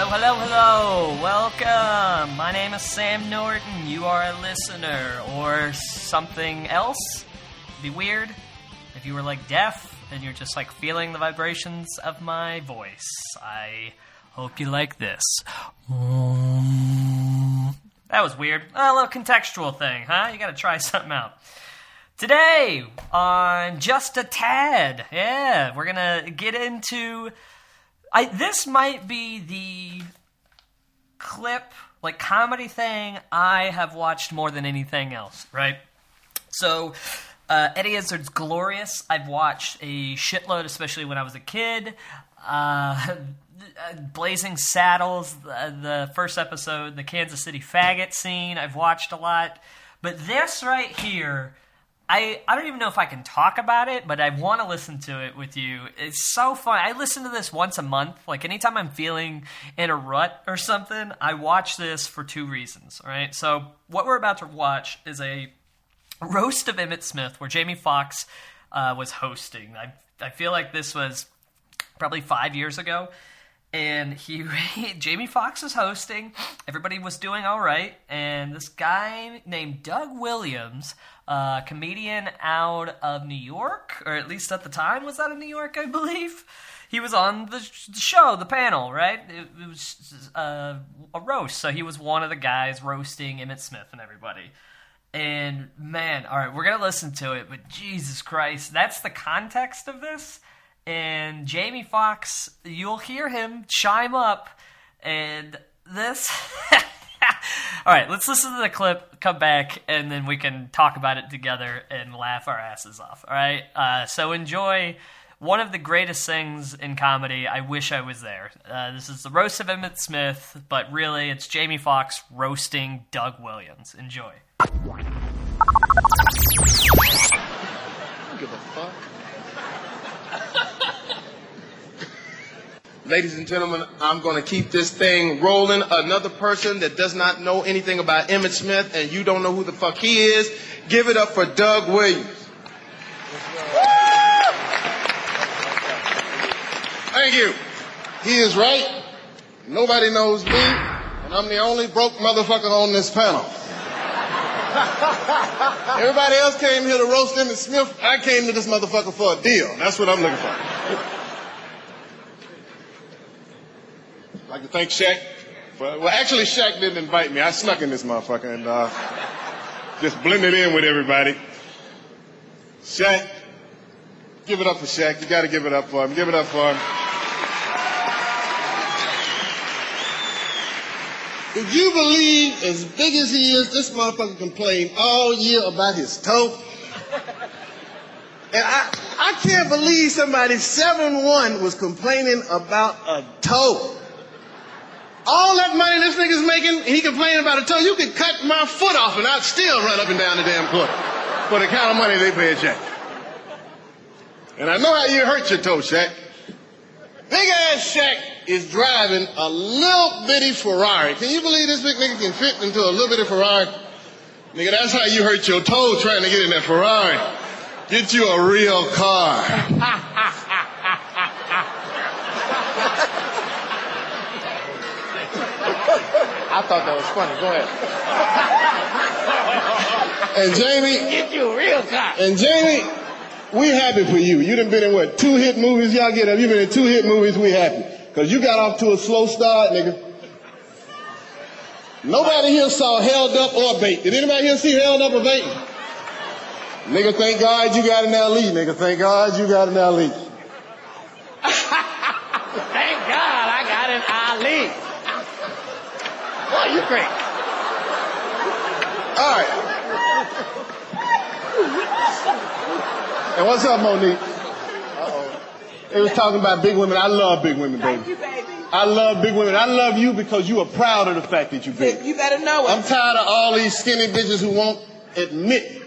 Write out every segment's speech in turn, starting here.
Hello, hello, hello. Welcome. My name is Sam Norton. You are a listener or something else. It'd be weird if you were like deaf and you're just like feeling the vibrations of my voice. I hope you like this. That was weird. A little contextual thing, huh? You gotta try something out. Today on Just a Tad, yeah, we're gonna get into. I this might be the clip like comedy thing I have watched more than anything else, right? So, uh, Eddie Izzard's Glorious. I've watched a shitload, especially when I was a kid. Uh, Blazing Saddles, the, the first episode, the Kansas City faggot scene. I've watched a lot, but this right here. I, I don't even know if I can talk about it, but I want to listen to it with you. It's so fun. I listen to this once a month. Like anytime I'm feeling in a rut or something, I watch this for two reasons. All right. So what we're about to watch is a roast of Emmitt Smith where Jamie Foxx uh, was hosting. I I feel like this was probably five years ago. And he, Jamie Foxx was hosting. Everybody was doing all right, and this guy named Doug Williams, a comedian out of New York, or at least at the time was out of New York, I believe. He was on the show, the panel, right? It, it was uh, a roast, so he was one of the guys roasting Emmitt Smith and everybody. And man, all right, we're gonna listen to it, but Jesus Christ, that's the context of this and Jamie Foxx, you'll hear him chime up, and this. All right, let's listen to the clip, come back, and then we can talk about it together and laugh our asses off. All right, uh, so enjoy one of the greatest things in comedy. I wish I was there. Uh, this is the roast of Emmitt Smith, but really, it's Jamie Foxx roasting Doug Williams. Enjoy. Give a fuck. Ladies and gentlemen, I'm going to keep this thing rolling. Another person that does not know anything about Emmitt Smith and you don't know who the fuck he is, give it up for Doug Williams. Thank you. He is right. Nobody knows me, and I'm the only broke motherfucker on this panel. Everybody else came here to roast Emmitt Smith. I came to this motherfucker for a deal. That's what I'm looking for. Like to thank Shaq. For, well, actually, Shaq didn't invite me. I snuck in this motherfucker and uh, just blended in with everybody. Shaq, give it up for Shaq. You got to give it up for him. Give it up for him. Would you believe, as big as he is, this motherfucker complained all year about his toe? And I, I can't believe somebody 7-1 was complaining about a toe. All that money this nigga's making, and he complaining about a toe. You could cut my foot off and I'd still run up and down the damn court for the kind of money they pay a Shaq. And I know how you hurt your toe, Shaq. Big ass Shaq is driving a little bitty Ferrari. Can you believe this big nigga can fit into a little bitty Ferrari? Nigga, that's how you hurt your toe trying to get in that Ferrari. Get you a real car. I thought that was funny. Go ahead. And Jamie, Get you a real car. and Jamie, we happy for you. You done been in what, two hit movies? Y'all get up. You been in two hit movies, we happy. Cause you got off to a slow start, nigga. Nobody here saw Held Up or Bait. Did anybody here see Held Up or Bait? Nigga, thank God you got an that lead, nigga. Thank God you got in that lead. Thank God I got an Ali. Boy, you're great. All right. And what's up, Monique? Uh-oh. They was talking about big women. I love big women, baby. Thank you, baby. I love big women. I love you because you are proud of the fact that you're big. You better know it. I'm tired of all these skinny bitches who won't admit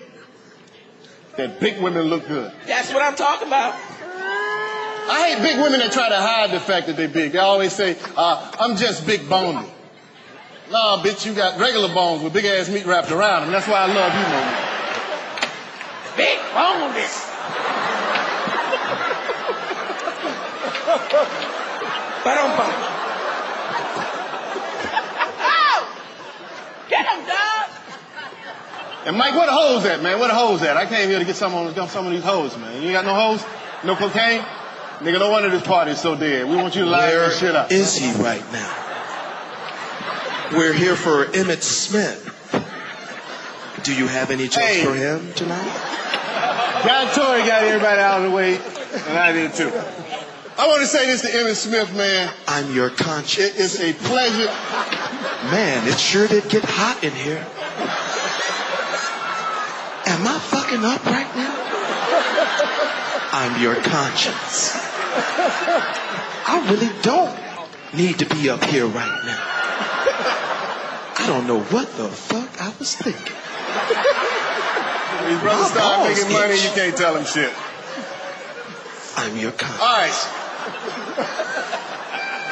that big women look good. That's what I'm talking about. I hate big women that try to hide the fact that they're big. They always say, uh, I'm just big boned. Nah, bitch, you got regular bones with big ass meat wrapped around them. That's why I love you, Mona. Big bones. but I'm bummed. Get him, dog. And Mike, where the hoes at, man? Where the hoes at? I came here to get some on some of these hoes, man. You got no hoes? No cocaine? Nigga, no wonder this party is so dead. We want you to light this shit up. Is he right now? We're here for Emmitt Smith. Do you have any jokes Hey. for him tonight? John Torry got everybody out of the way, and I did too. I want to say this to Emmitt Smith, man. I'm your conscience. It is a pleasure. Man, it sure did get hot in here. Am I fucking up right now? I'm your conscience. I really don't need to be up here right now. I don't know what the fuck I was thinking. These brothers My start making money, you can't tell him shit. I'm your conscience. All right.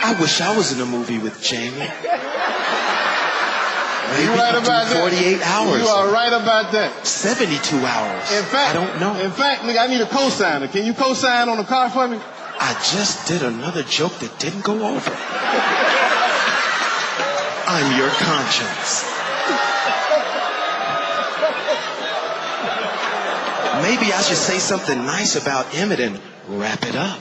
I wish I was in a movie with Jamie. Maybe You right about do that. 48 hours. You are right about that. 72 hours. In fact, I don't know. In fact, nigga, I need a co-signer. Can you co-sign on the car for me? I just did another joke that didn't go over. I'm your conscience. Maybe I should say something nice about Emmitt and wrap it up.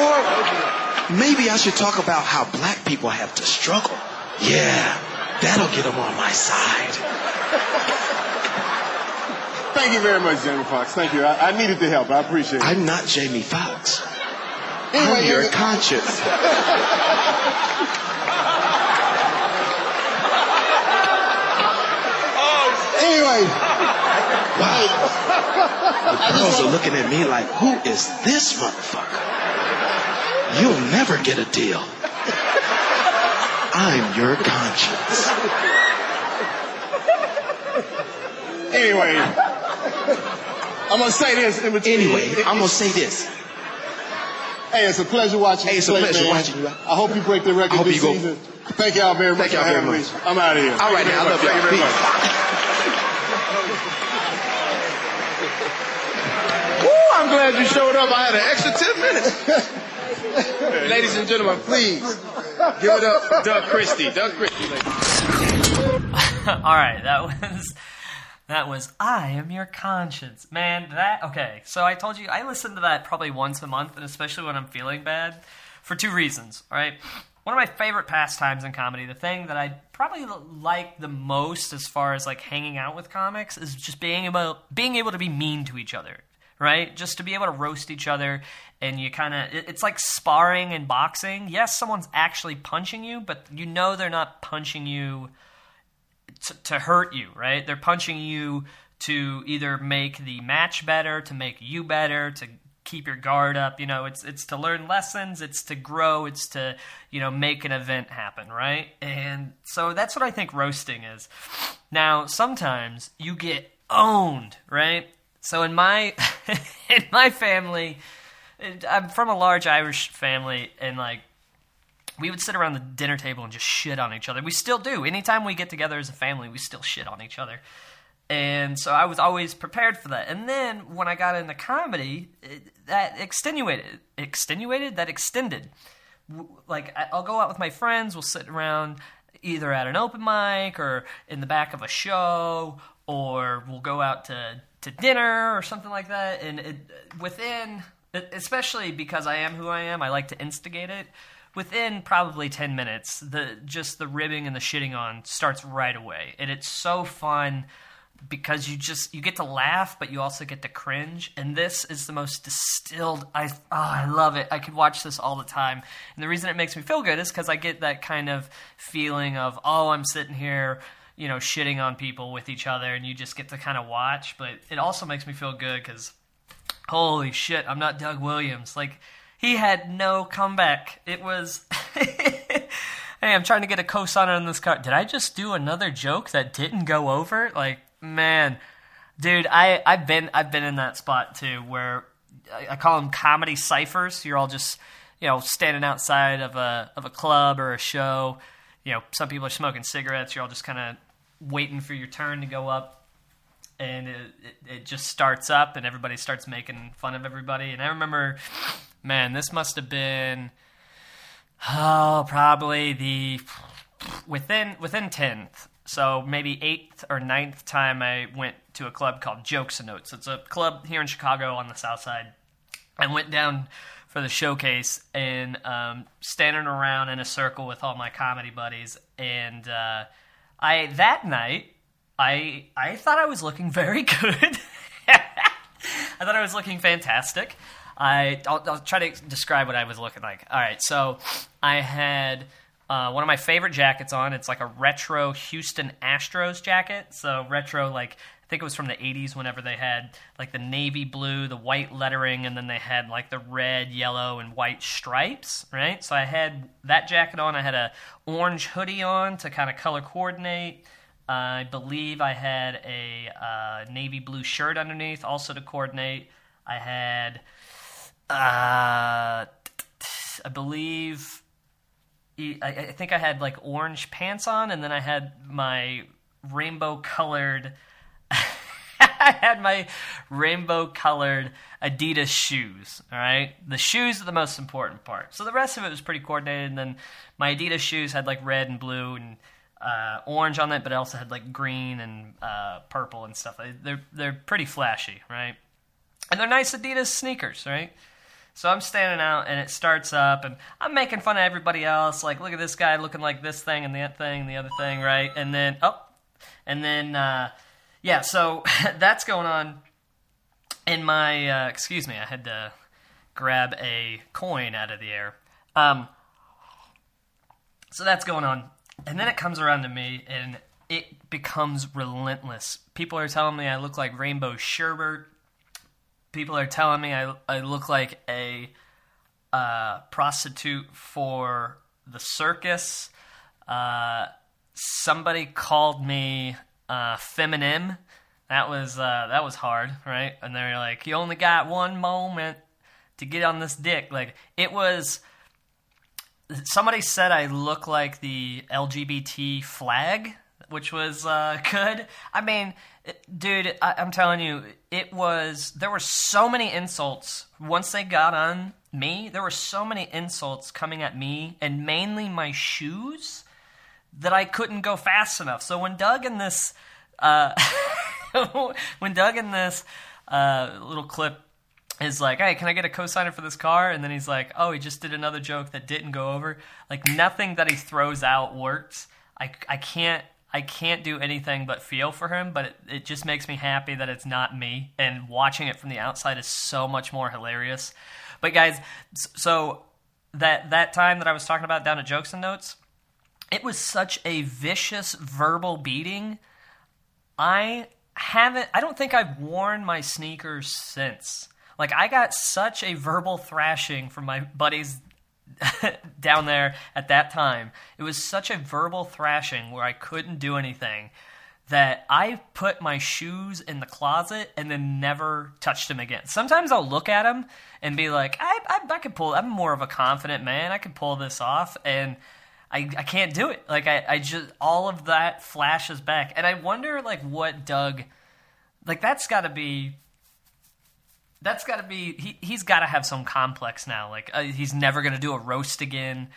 Or maybe I should talk about how black people have to struggle. Yeah, that'll get them on my side. Thank you very much, Jamie Foxx. Thank you. I, I needed the help. I appreciate it. I'm not Jamie Foxx. Anyway, I'm your conscience. anyway, Wow. The girls are looking at me like, who is this motherfucker? You'll never get a deal. I'm your conscience. anyway, I'm gonna say this in between. Anyway, I'm gonna say this. Hey, it's a pleasure watching Hey, you it's a play, pleasure man. watching you. I hope you break the record I hope this you go- season. Thank y'all very much Thank y'all very much. me. I'm out of here. All right, Thank you now, I very love much. y'all. Thank you very Peace. much. Woo, I'm glad you showed up. I had an extra 10 minutes. Ladies and gentlemen, please give it up for Doug Christie. Doug Christie. All right, that was that was I am your conscience, man. That okay. So I told you I listen to that probably once a month, and especially when I'm feeling bad, for two reasons. All right, one of my favorite pastimes in comedy, the thing that I probably like the most as far as like hanging out with comics, is just being able being able to be mean to each other. Right, just to be able to roast each other, and you kind of, it's like sparring and boxing. Yes, someone's actually punching you, but you know they're not punching you to, to hurt you, right? They're punching you to either make the match better, to make you better, to keep your guard up. You know, it's it's to learn lessons, it's to grow, it's to you know make an event happen, right? And so that's what I think roasting is. Now, sometimes you get owned, right? So in my in my family, I'm from a large Irish family, and like we would sit around the dinner table and just shit on each other. We still do. Anytime we get together as a family, we still shit on each other. And so I was always prepared for that. And then when I got into comedy, it, that extenuated, extenuated, that extended. Like I'll go out with my friends, we'll sit around either at an open mic or in the back of a show, or we'll go out to to dinner or something like that. And it, within, especially because I am who I am, I like to instigate it within probably 10 minutes the just the ribbing and the shitting on starts right away. And it's so fun because you just you get to laugh but you also get to cringe. And this is the most distilled i oh, i love it. I could watch this all the time. And the reason it makes me feel good is because i get that kind of feeling of oh i'm sitting here you know shitting on people with each other and you just get to kind of watch. But it also makes me feel good because holy shit, I'm not Doug Williams. Like, he had no comeback. It was. hey, I'm trying to get a cosigner on this car. Did I just do another joke that didn't go over? Like, man, dude, I I've been I've been in that spot too, where I, I call them comedy ciphers. You're all just you know standing outside of a of a club or a show. You know, some people are smoking cigarettes. You're all just kind of waiting for your turn to go up and it, it, it just starts up and everybody starts making fun of everybody and i remember man this must have been oh probably the within within 10th So maybe eighth or ninth time I went to a club called Jokes and Notes. It's a club here in Chicago on the South Side. I went down for the showcase and um, standing around in a circle with all my comedy buddies. And uh, I that night, I I thought I was looking very good. I thought I was looking fantastic. I I'll, I'll try to describe what I was looking like. All right, so I had. Uh, one of my favorite jackets on. It's like a retro Houston Astros jacket. So retro, like I think it was from the '80s. Whenever they had like the navy blue, the white lettering, and then they had like the red, yellow, and white stripes. Right. So I had that jacket on. I had a orange hoodie on to kind of color coordinate. I believe I had a uh, navy blue shirt underneath, also to coordinate. I had, uh, I believe I, I think I had like orange pants on, and then I had my rainbow colored. I had my rainbow colored Adidas shoes. All right, the shoes are the most important part. So the rest of it was pretty coordinated. And then my Adidas shoes had like red and blue and uh, orange on it, but it also had like green and uh, purple and stuff. They're they're pretty flashy, right? And they're nice Adidas sneakers, right? So I'm standing out, and it starts up, and I'm making fun of everybody else. Like, look at this guy looking like this thing and that thing, and the other thing, right? And then, oh, and then, uh, yeah. So that's going on. In my, uh, excuse me, I had to grab a coin out of the air. Um, so that's going on, and then it comes around to me, and it becomes relentless. People are telling me I look like Rainbow Sherbert people are telling me I, I look like a uh, prostitute for the circus. Uh, somebody called me uh, feminine. That was uh, that was hard, right? And they're like, "You only got one moment to get on this dick." Like it was. Somebody said I look like the LGBT flag, which was uh, good. I mean, dude, I, I'm telling you, it was. There were so many insults once they got on me. There were so many insults coming at me, and mainly my shoes, that I couldn't go fast enough. So when Doug in this, uh, when Doug in this uh, little clip is like, hey, can I get a cosigner for this car? And then he's like, oh, he just did another joke that didn't go over. Like nothing that he throws out works. I, I can't I can't do anything but feel for him, but it, it, just makes me happy that it's not me. And watching it from the outside is so much more hilarious. But guys, so that that time that I was talking about down at Jokes and Notes, it was such a vicious verbal beating. I haven't. I don't think I've worn my sneakers since. Like I got such a verbal thrashing from my buddies down there at that time. It was such a verbal thrashing where I couldn't do anything that I put my shoes in the closet and then never touched them again. Sometimes I'll look at them and be like, I, I, I could pull, I'm more of a confident man. I could pull this off. And I, I can't do it. Like, I, I just, all of that flashes back. And I wonder, like, what Doug, like, that's got to be that's got to be he, he's got to have some complex now like uh, he's never going to do a roast again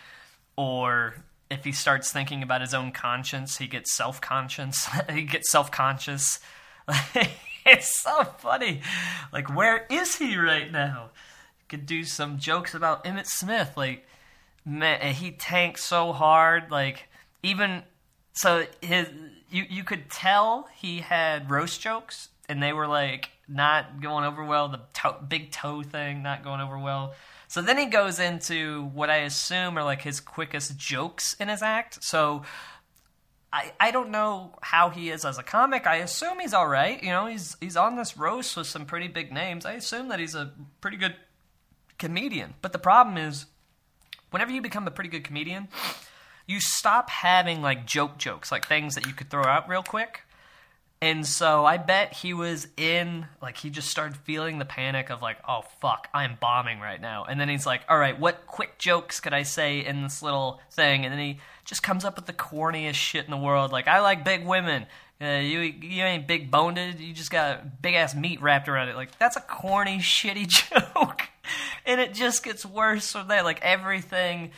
or if he starts thinking about his own conscience he gets self-conscious he gets self-conscious. It's so funny. Like where is he right now? Could do some jokes about Emmitt Smith like man he tanked so hard like even so his you you could tell he had roast jokes and they were like not going over well. The toe, big toe thing not going over well. So then he goes into what I assume are like his quickest jokes in his act. So I I don't know how he is as a comic. I assume he's all right. You know, he's he's on this roast with some pretty big names. I assume that he's a pretty good comedian. But the problem is, whenever you become a pretty good comedian, you stop having like joke jokes, like things that you could throw out real quick. And so I bet he was in, like, he just started feeling the panic of, like, oh, fuck, I'm bombing right now. And then he's like, all right, what quick jokes could I say in this little thing? And then he just comes up with the corniest shit in the world. Like, I like big women. Uh, you you ain't big boned. You just got big ass meat wrapped around it. Like, that's a corny, shitty joke. and it just gets worse from there. Like, everything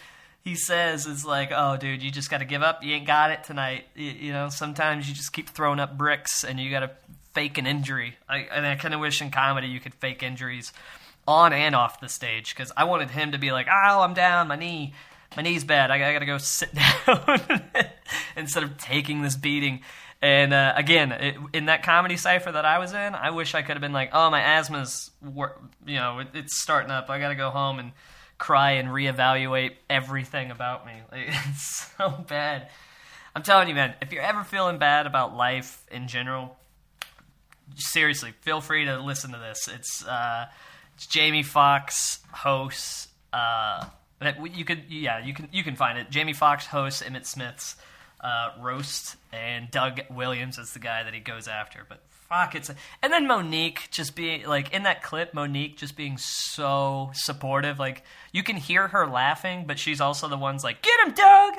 he says is like, "Oh, dude, you just got to give up. You ain't got it tonight. You, you know, sometimes you just keep throwing up bricks, and you got to fake an injury. I, and I kind of wish in comedy you could fake injuries on and off the stage because I wanted him to be like, "Oh, I'm down, my knee." My knee's bad. I, I gotta go sit down instead of taking this beating. And uh, again, it, in that comedy cipher that I was in, I wish I could have been like, "Oh, my asthma's, wor- you know, it, it's starting up. I got to go home and cry and reevaluate everything about me. Like, it's so bad. I'm telling you, man. If you're ever feeling bad about life in general, seriously, feel free to listen to this. It's, uh, it's Jamie Foxx hosts. Uh, you could, yeah, you can, you can find it. Jamie Foxx hosts Emmitt Smith's uh, roast, and Doug Williams is the guy that he goes after. But fuck, it's and then Monique just being like in that clip, Monique just being so supportive. Like you can hear her laughing, but she's also the one's like, "Get him, Doug!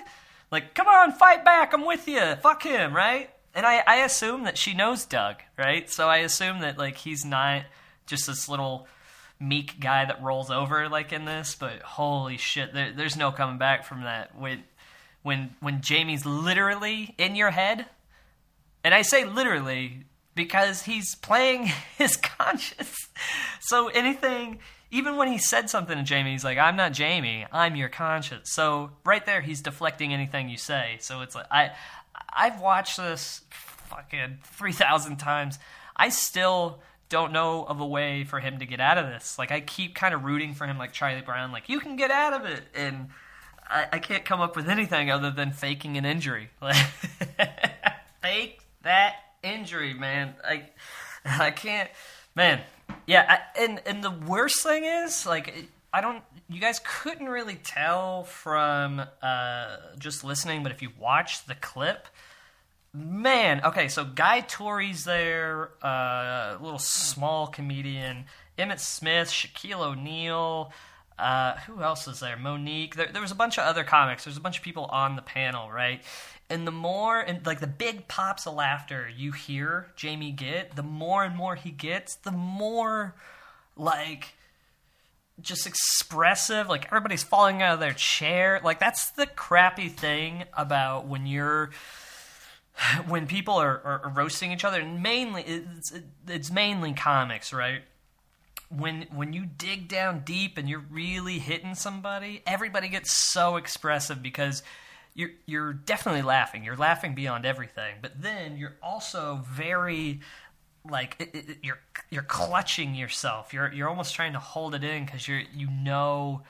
Like, come on, fight back! I'm with you. Fuck him, right?" And I, I assume that she knows Doug, right? So I assume that like he's not just this little meek guy that rolls over like in this. But holy shit, there, there's no coming back from that. When when when Jamie's literally in your head, and I say literally because he's playing his conscience. So anything, even when he said something to Jamie, he's like, "I'm not Jamie. I'm your conscience." So right there, he's deflecting anything you say. So it's like I, I've watched this fucking three thousand times. I still don't know of a way for him to get out of this. Like I keep kind of rooting for him, like Charlie Brown, like you can get out of it, and I, I can't come up with anything other than faking an injury. Fake that injury, man. I I can't, man. Yeah, I, and and the worst thing is like I don't. You guys couldn't really tell from uh, just listening, but if you watch the clip, man. Okay, so Guy Torry's there, a uh, little small comedian. Emmitt Smith, Shaquille O'Neal. Uh, who else is there? Monique. There, there was a bunch of other comics. There's a bunch of people on the panel, right? And the more, and like the big pops of laughter you hear Jamie get, the more and more he gets, the more like just expressive. Like everybody's falling out of their chair. Like that's the crappy thing about when you're when people are, are, roasting each other. And mainly, it's it's mainly comics, right? When when you dig down deep and you're really hitting somebody, everybody gets so expressive because you're you're definitely laughing. You're laughing beyond everything, but then you're also very like it, it, you're you're clutching yourself. You're you're almost trying to hold it in because you're you know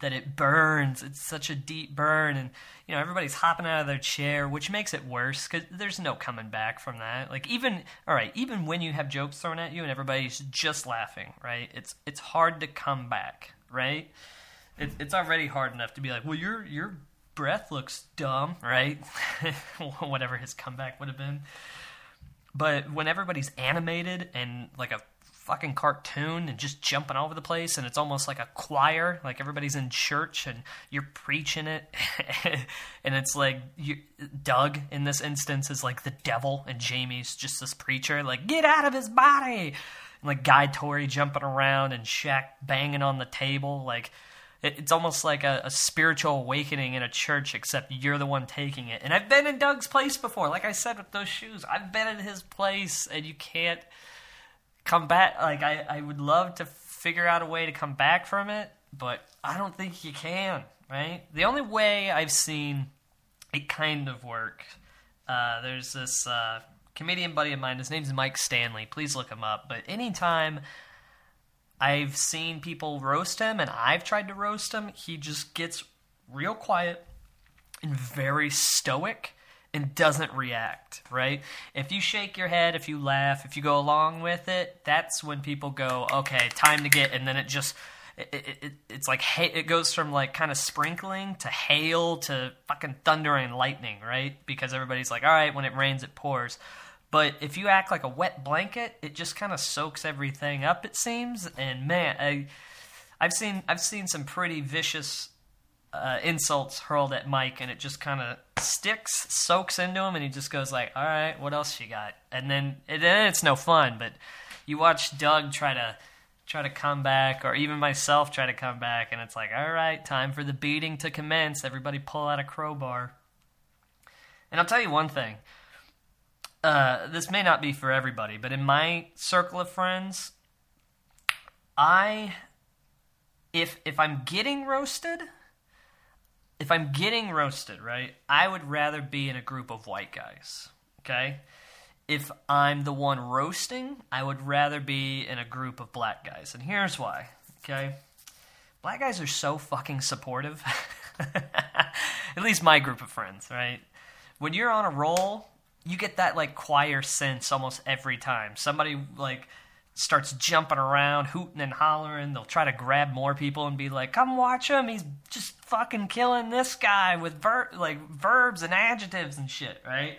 that it burns. It's such a deep burn, and you know everybody's hopping out of their chair, which makes it worse because there's no coming back from that. Like even all right, even when you have jokes thrown at you and everybody's just laughing, right? It's it's hard to come back, right? It, it's already hard enough to be like, well, your your breath looks dumb, right? Whatever his comeback would have been. But when everybody's animated and like a fucking cartoon and just jumping all over the place and it's almost like a choir like everybody's in church and you're preaching it and it's like you, doug in this instance is like the devil and jamie's just this preacher like get out of his body and like guy Torry jumping around and Shaq banging on the table like it's almost like a, a, spiritual awakening in a church, except you're the one taking it. And I've been in Doug's place before. Like I said with those shoes, I've been in his place, and you can't come back. Like I, I would love to figure out a way to come back from it, but I don't think you can. Right? The only way I've seen it kind of work. Uh, there's this uh, comedian buddy of mine. His name's Mike Stanley. Please look him up. But anytime I've seen people roast him, and I've tried to roast him, he just gets real quiet and very stoic and doesn't react, right? If you shake your head, if you laugh, if you go along with it, that's when people go, okay, time to get, and then it just. It, it, it, it's like it goes from like kind of sprinkling to hail to fucking thunder and lightning, right? Because everybody's like, all right, when it rains, it pours. But if you act like a wet blanket, it just kind of soaks everything up. It seems, and man, I, I've seen I've seen some pretty vicious uh, insults hurled at Mike, and it just kind of sticks, soaks into him, and he just goes like, "All right, what else you got?" And then and then it's no fun. But you watch Doug try to try to come back, or even myself try to come back, and it's like, all right, time for the beating to commence. Everybody pull out a crowbar. And I'll tell you one thing. Uh, this may not be for everybody, but in my circle of friends, I if if I'm getting roasted, if I'm getting roasted, right, I would rather be in a group of white guys. Okay? If I'm the one roasting, I would rather be in a group of black guys. And here's why. Okay? Black guys are so fucking supportive. At least my group of friends, right? When you're on a roll, you get that like choir sense almost every time. Somebody like starts jumping around, hooting and hollering. They'll try to grab more people and be like, "Come watch him! He's just fucking killing this guy with ver- like verbs and adjectives and shit." Right?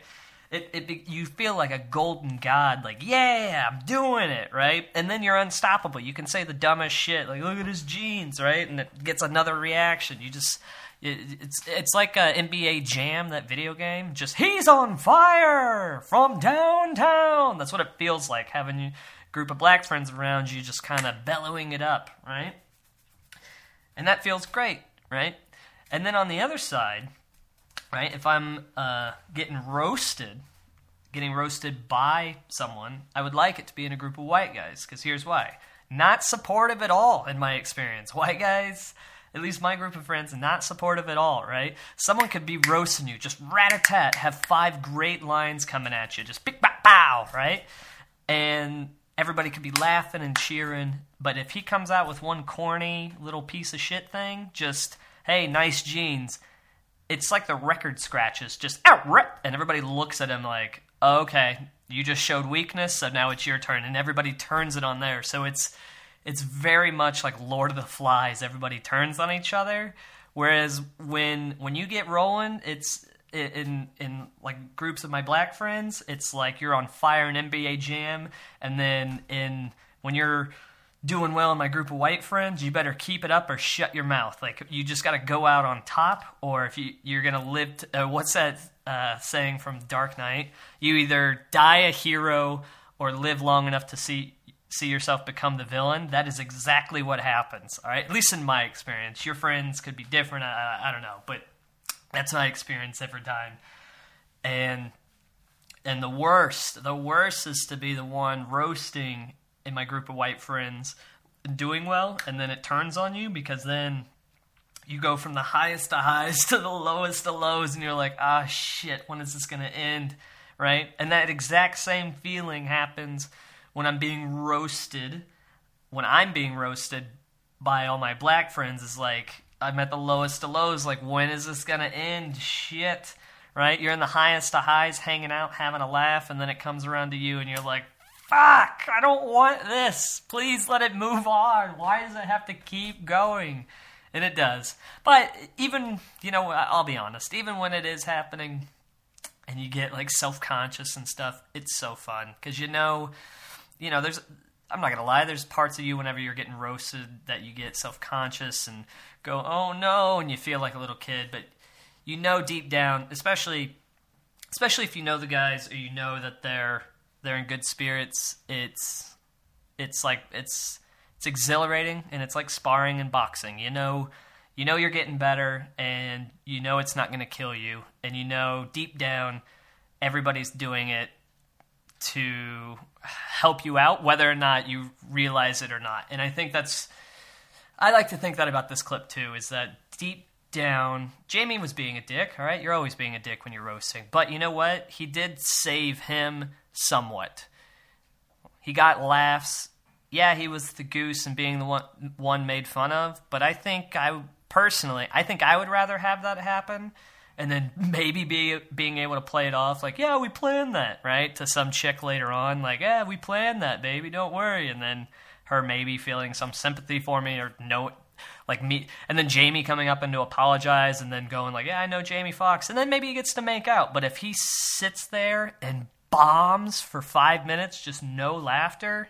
It, it you feel like a golden god, like yeah, I'm doing it, right? And then you're unstoppable. You can say the dumbest shit, like look at his jeans, right? And it gets another reaction. You just it's it's like a NBA Jam, that video game. Just he's on fire from downtown. That's what it feels like having a group of black friends around you, just kind of bellowing it up, right? And that feels great, right? And then on the other side, right, if I'm uh, getting roasted, getting roasted by someone, I would like it to be in a group of white guys. Because here's why: not supportive at all in my experience. White guys at least my group of friends, not supportive at all, right? Someone could be roasting you, just rat a tat, have five great lines coming at you, just big bow, right? And everybody could be laughing and cheering. But if he comes out with one corny little piece of shit thing, just, hey, nice jeans, it's like the record scratches, just out, rip, and everybody looks at him like, okay, you just showed weakness, so now it's your turn. And everybody turns it on there. So it's it's very much like Lord of the Flies. Everybody turns on each other. Whereas when when you get rolling, it's in in like groups of my black friends, it's like you're on fire in NBA Jam, and then in when you're doing well in my group of white friends, you better keep it up or shut your mouth. Like you just got to go out on top, or if you you're gonna live. Uh, what's that uh, saying from Dark Knight? You either die a hero or live long enough to see see yourself become the villain, that is exactly what happens. All right, at least in my experience. Your friends could be different. I, I don't know, but that's my experience every time. And and the worst, the worst is to be the one roasting in my group of white friends, doing well, and then it turns on you because then you go from the highest to highs to the lowest to lows, and you're like, ah, shit, when is this going to end? Right? And that exact same feeling happens when I'm being roasted, when I'm being roasted by all my black friends, is like I'm at the lowest of lows. Like, when is this gonna end? Shit, right? You're in the highest of highs, hanging out, having a laugh, and then it comes around to you, and you're like, fuck, I don't want this. Please let it move on. Why does it have to keep going? And it does. But even, you know, I'll be honest, even when it is happening and you get like self conscious and stuff, it's so fun. Because you know, you know, there's I'm not gonna lie, there's parts of you whenever you're getting roasted that you get self conscious and go, oh no, and you feel like a little kid, but you know deep down, especially especially if you know the guys or you know that they're they're in good spirits, it's it's like it's it's exhilarating and it's like sparring and boxing. You know you know you're getting better and you know it's not gonna kill you and you know deep down everybody's doing it to help you out, whether or not you realize it or not. And I think that's, I like to think that about this clip too, is that deep down, Jamie was being a dick, all right? You're always being a dick when you're roasting. But you know what? He did save him somewhat. He got laughs. Yeah, he was the goose and being the one, one made fun of. But I think I, personally, I think I would rather have that happen and then maybe be being able to play it off like, yeah, we planned that, right? To some chick later on, like, yeah, we planned that, baby, don't worry. And then her maybe feeling some sympathy for me or no, like me, and then Jamie coming up and to apologize and then going like, yeah, I know Jamie Foxx and then maybe he gets to make out. But if he sits there and bombs for five minutes, just no laughter.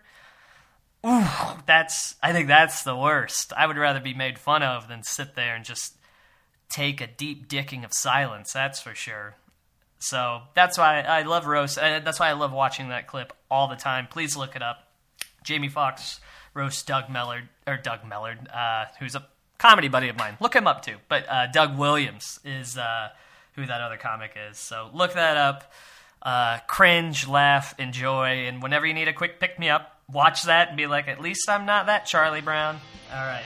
Ooh, that's I think that's the worst. I would rather be made fun of than sit there and just take a deep dicking of silence, that's for sure. So that's why I love roast. That's why I love watching that clip all the time. Please look it up. Jamie Foxx roast Doug Mellard or Doug Mellard, uh, who's a comedy buddy of mine. Look him up too. But uh, Doug Williams is uh, who that other comic is. So look that up. Uh, cringe, laugh, enjoy, and whenever you need a quick pick me up, watch that and be like, at least I'm not that Charlie Brown. All right.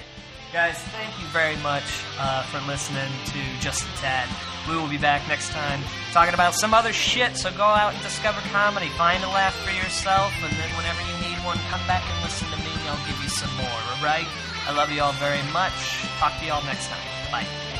Guys, thank you very much uh, for listening to Just a Tad. We will be back next time talking about some other shit, so go out and discover comedy. Find a laugh for yourself, and then whenever you need one, come back and listen. I'll give you some more, alright? I love you all very much. Talk to you all next time. Bye.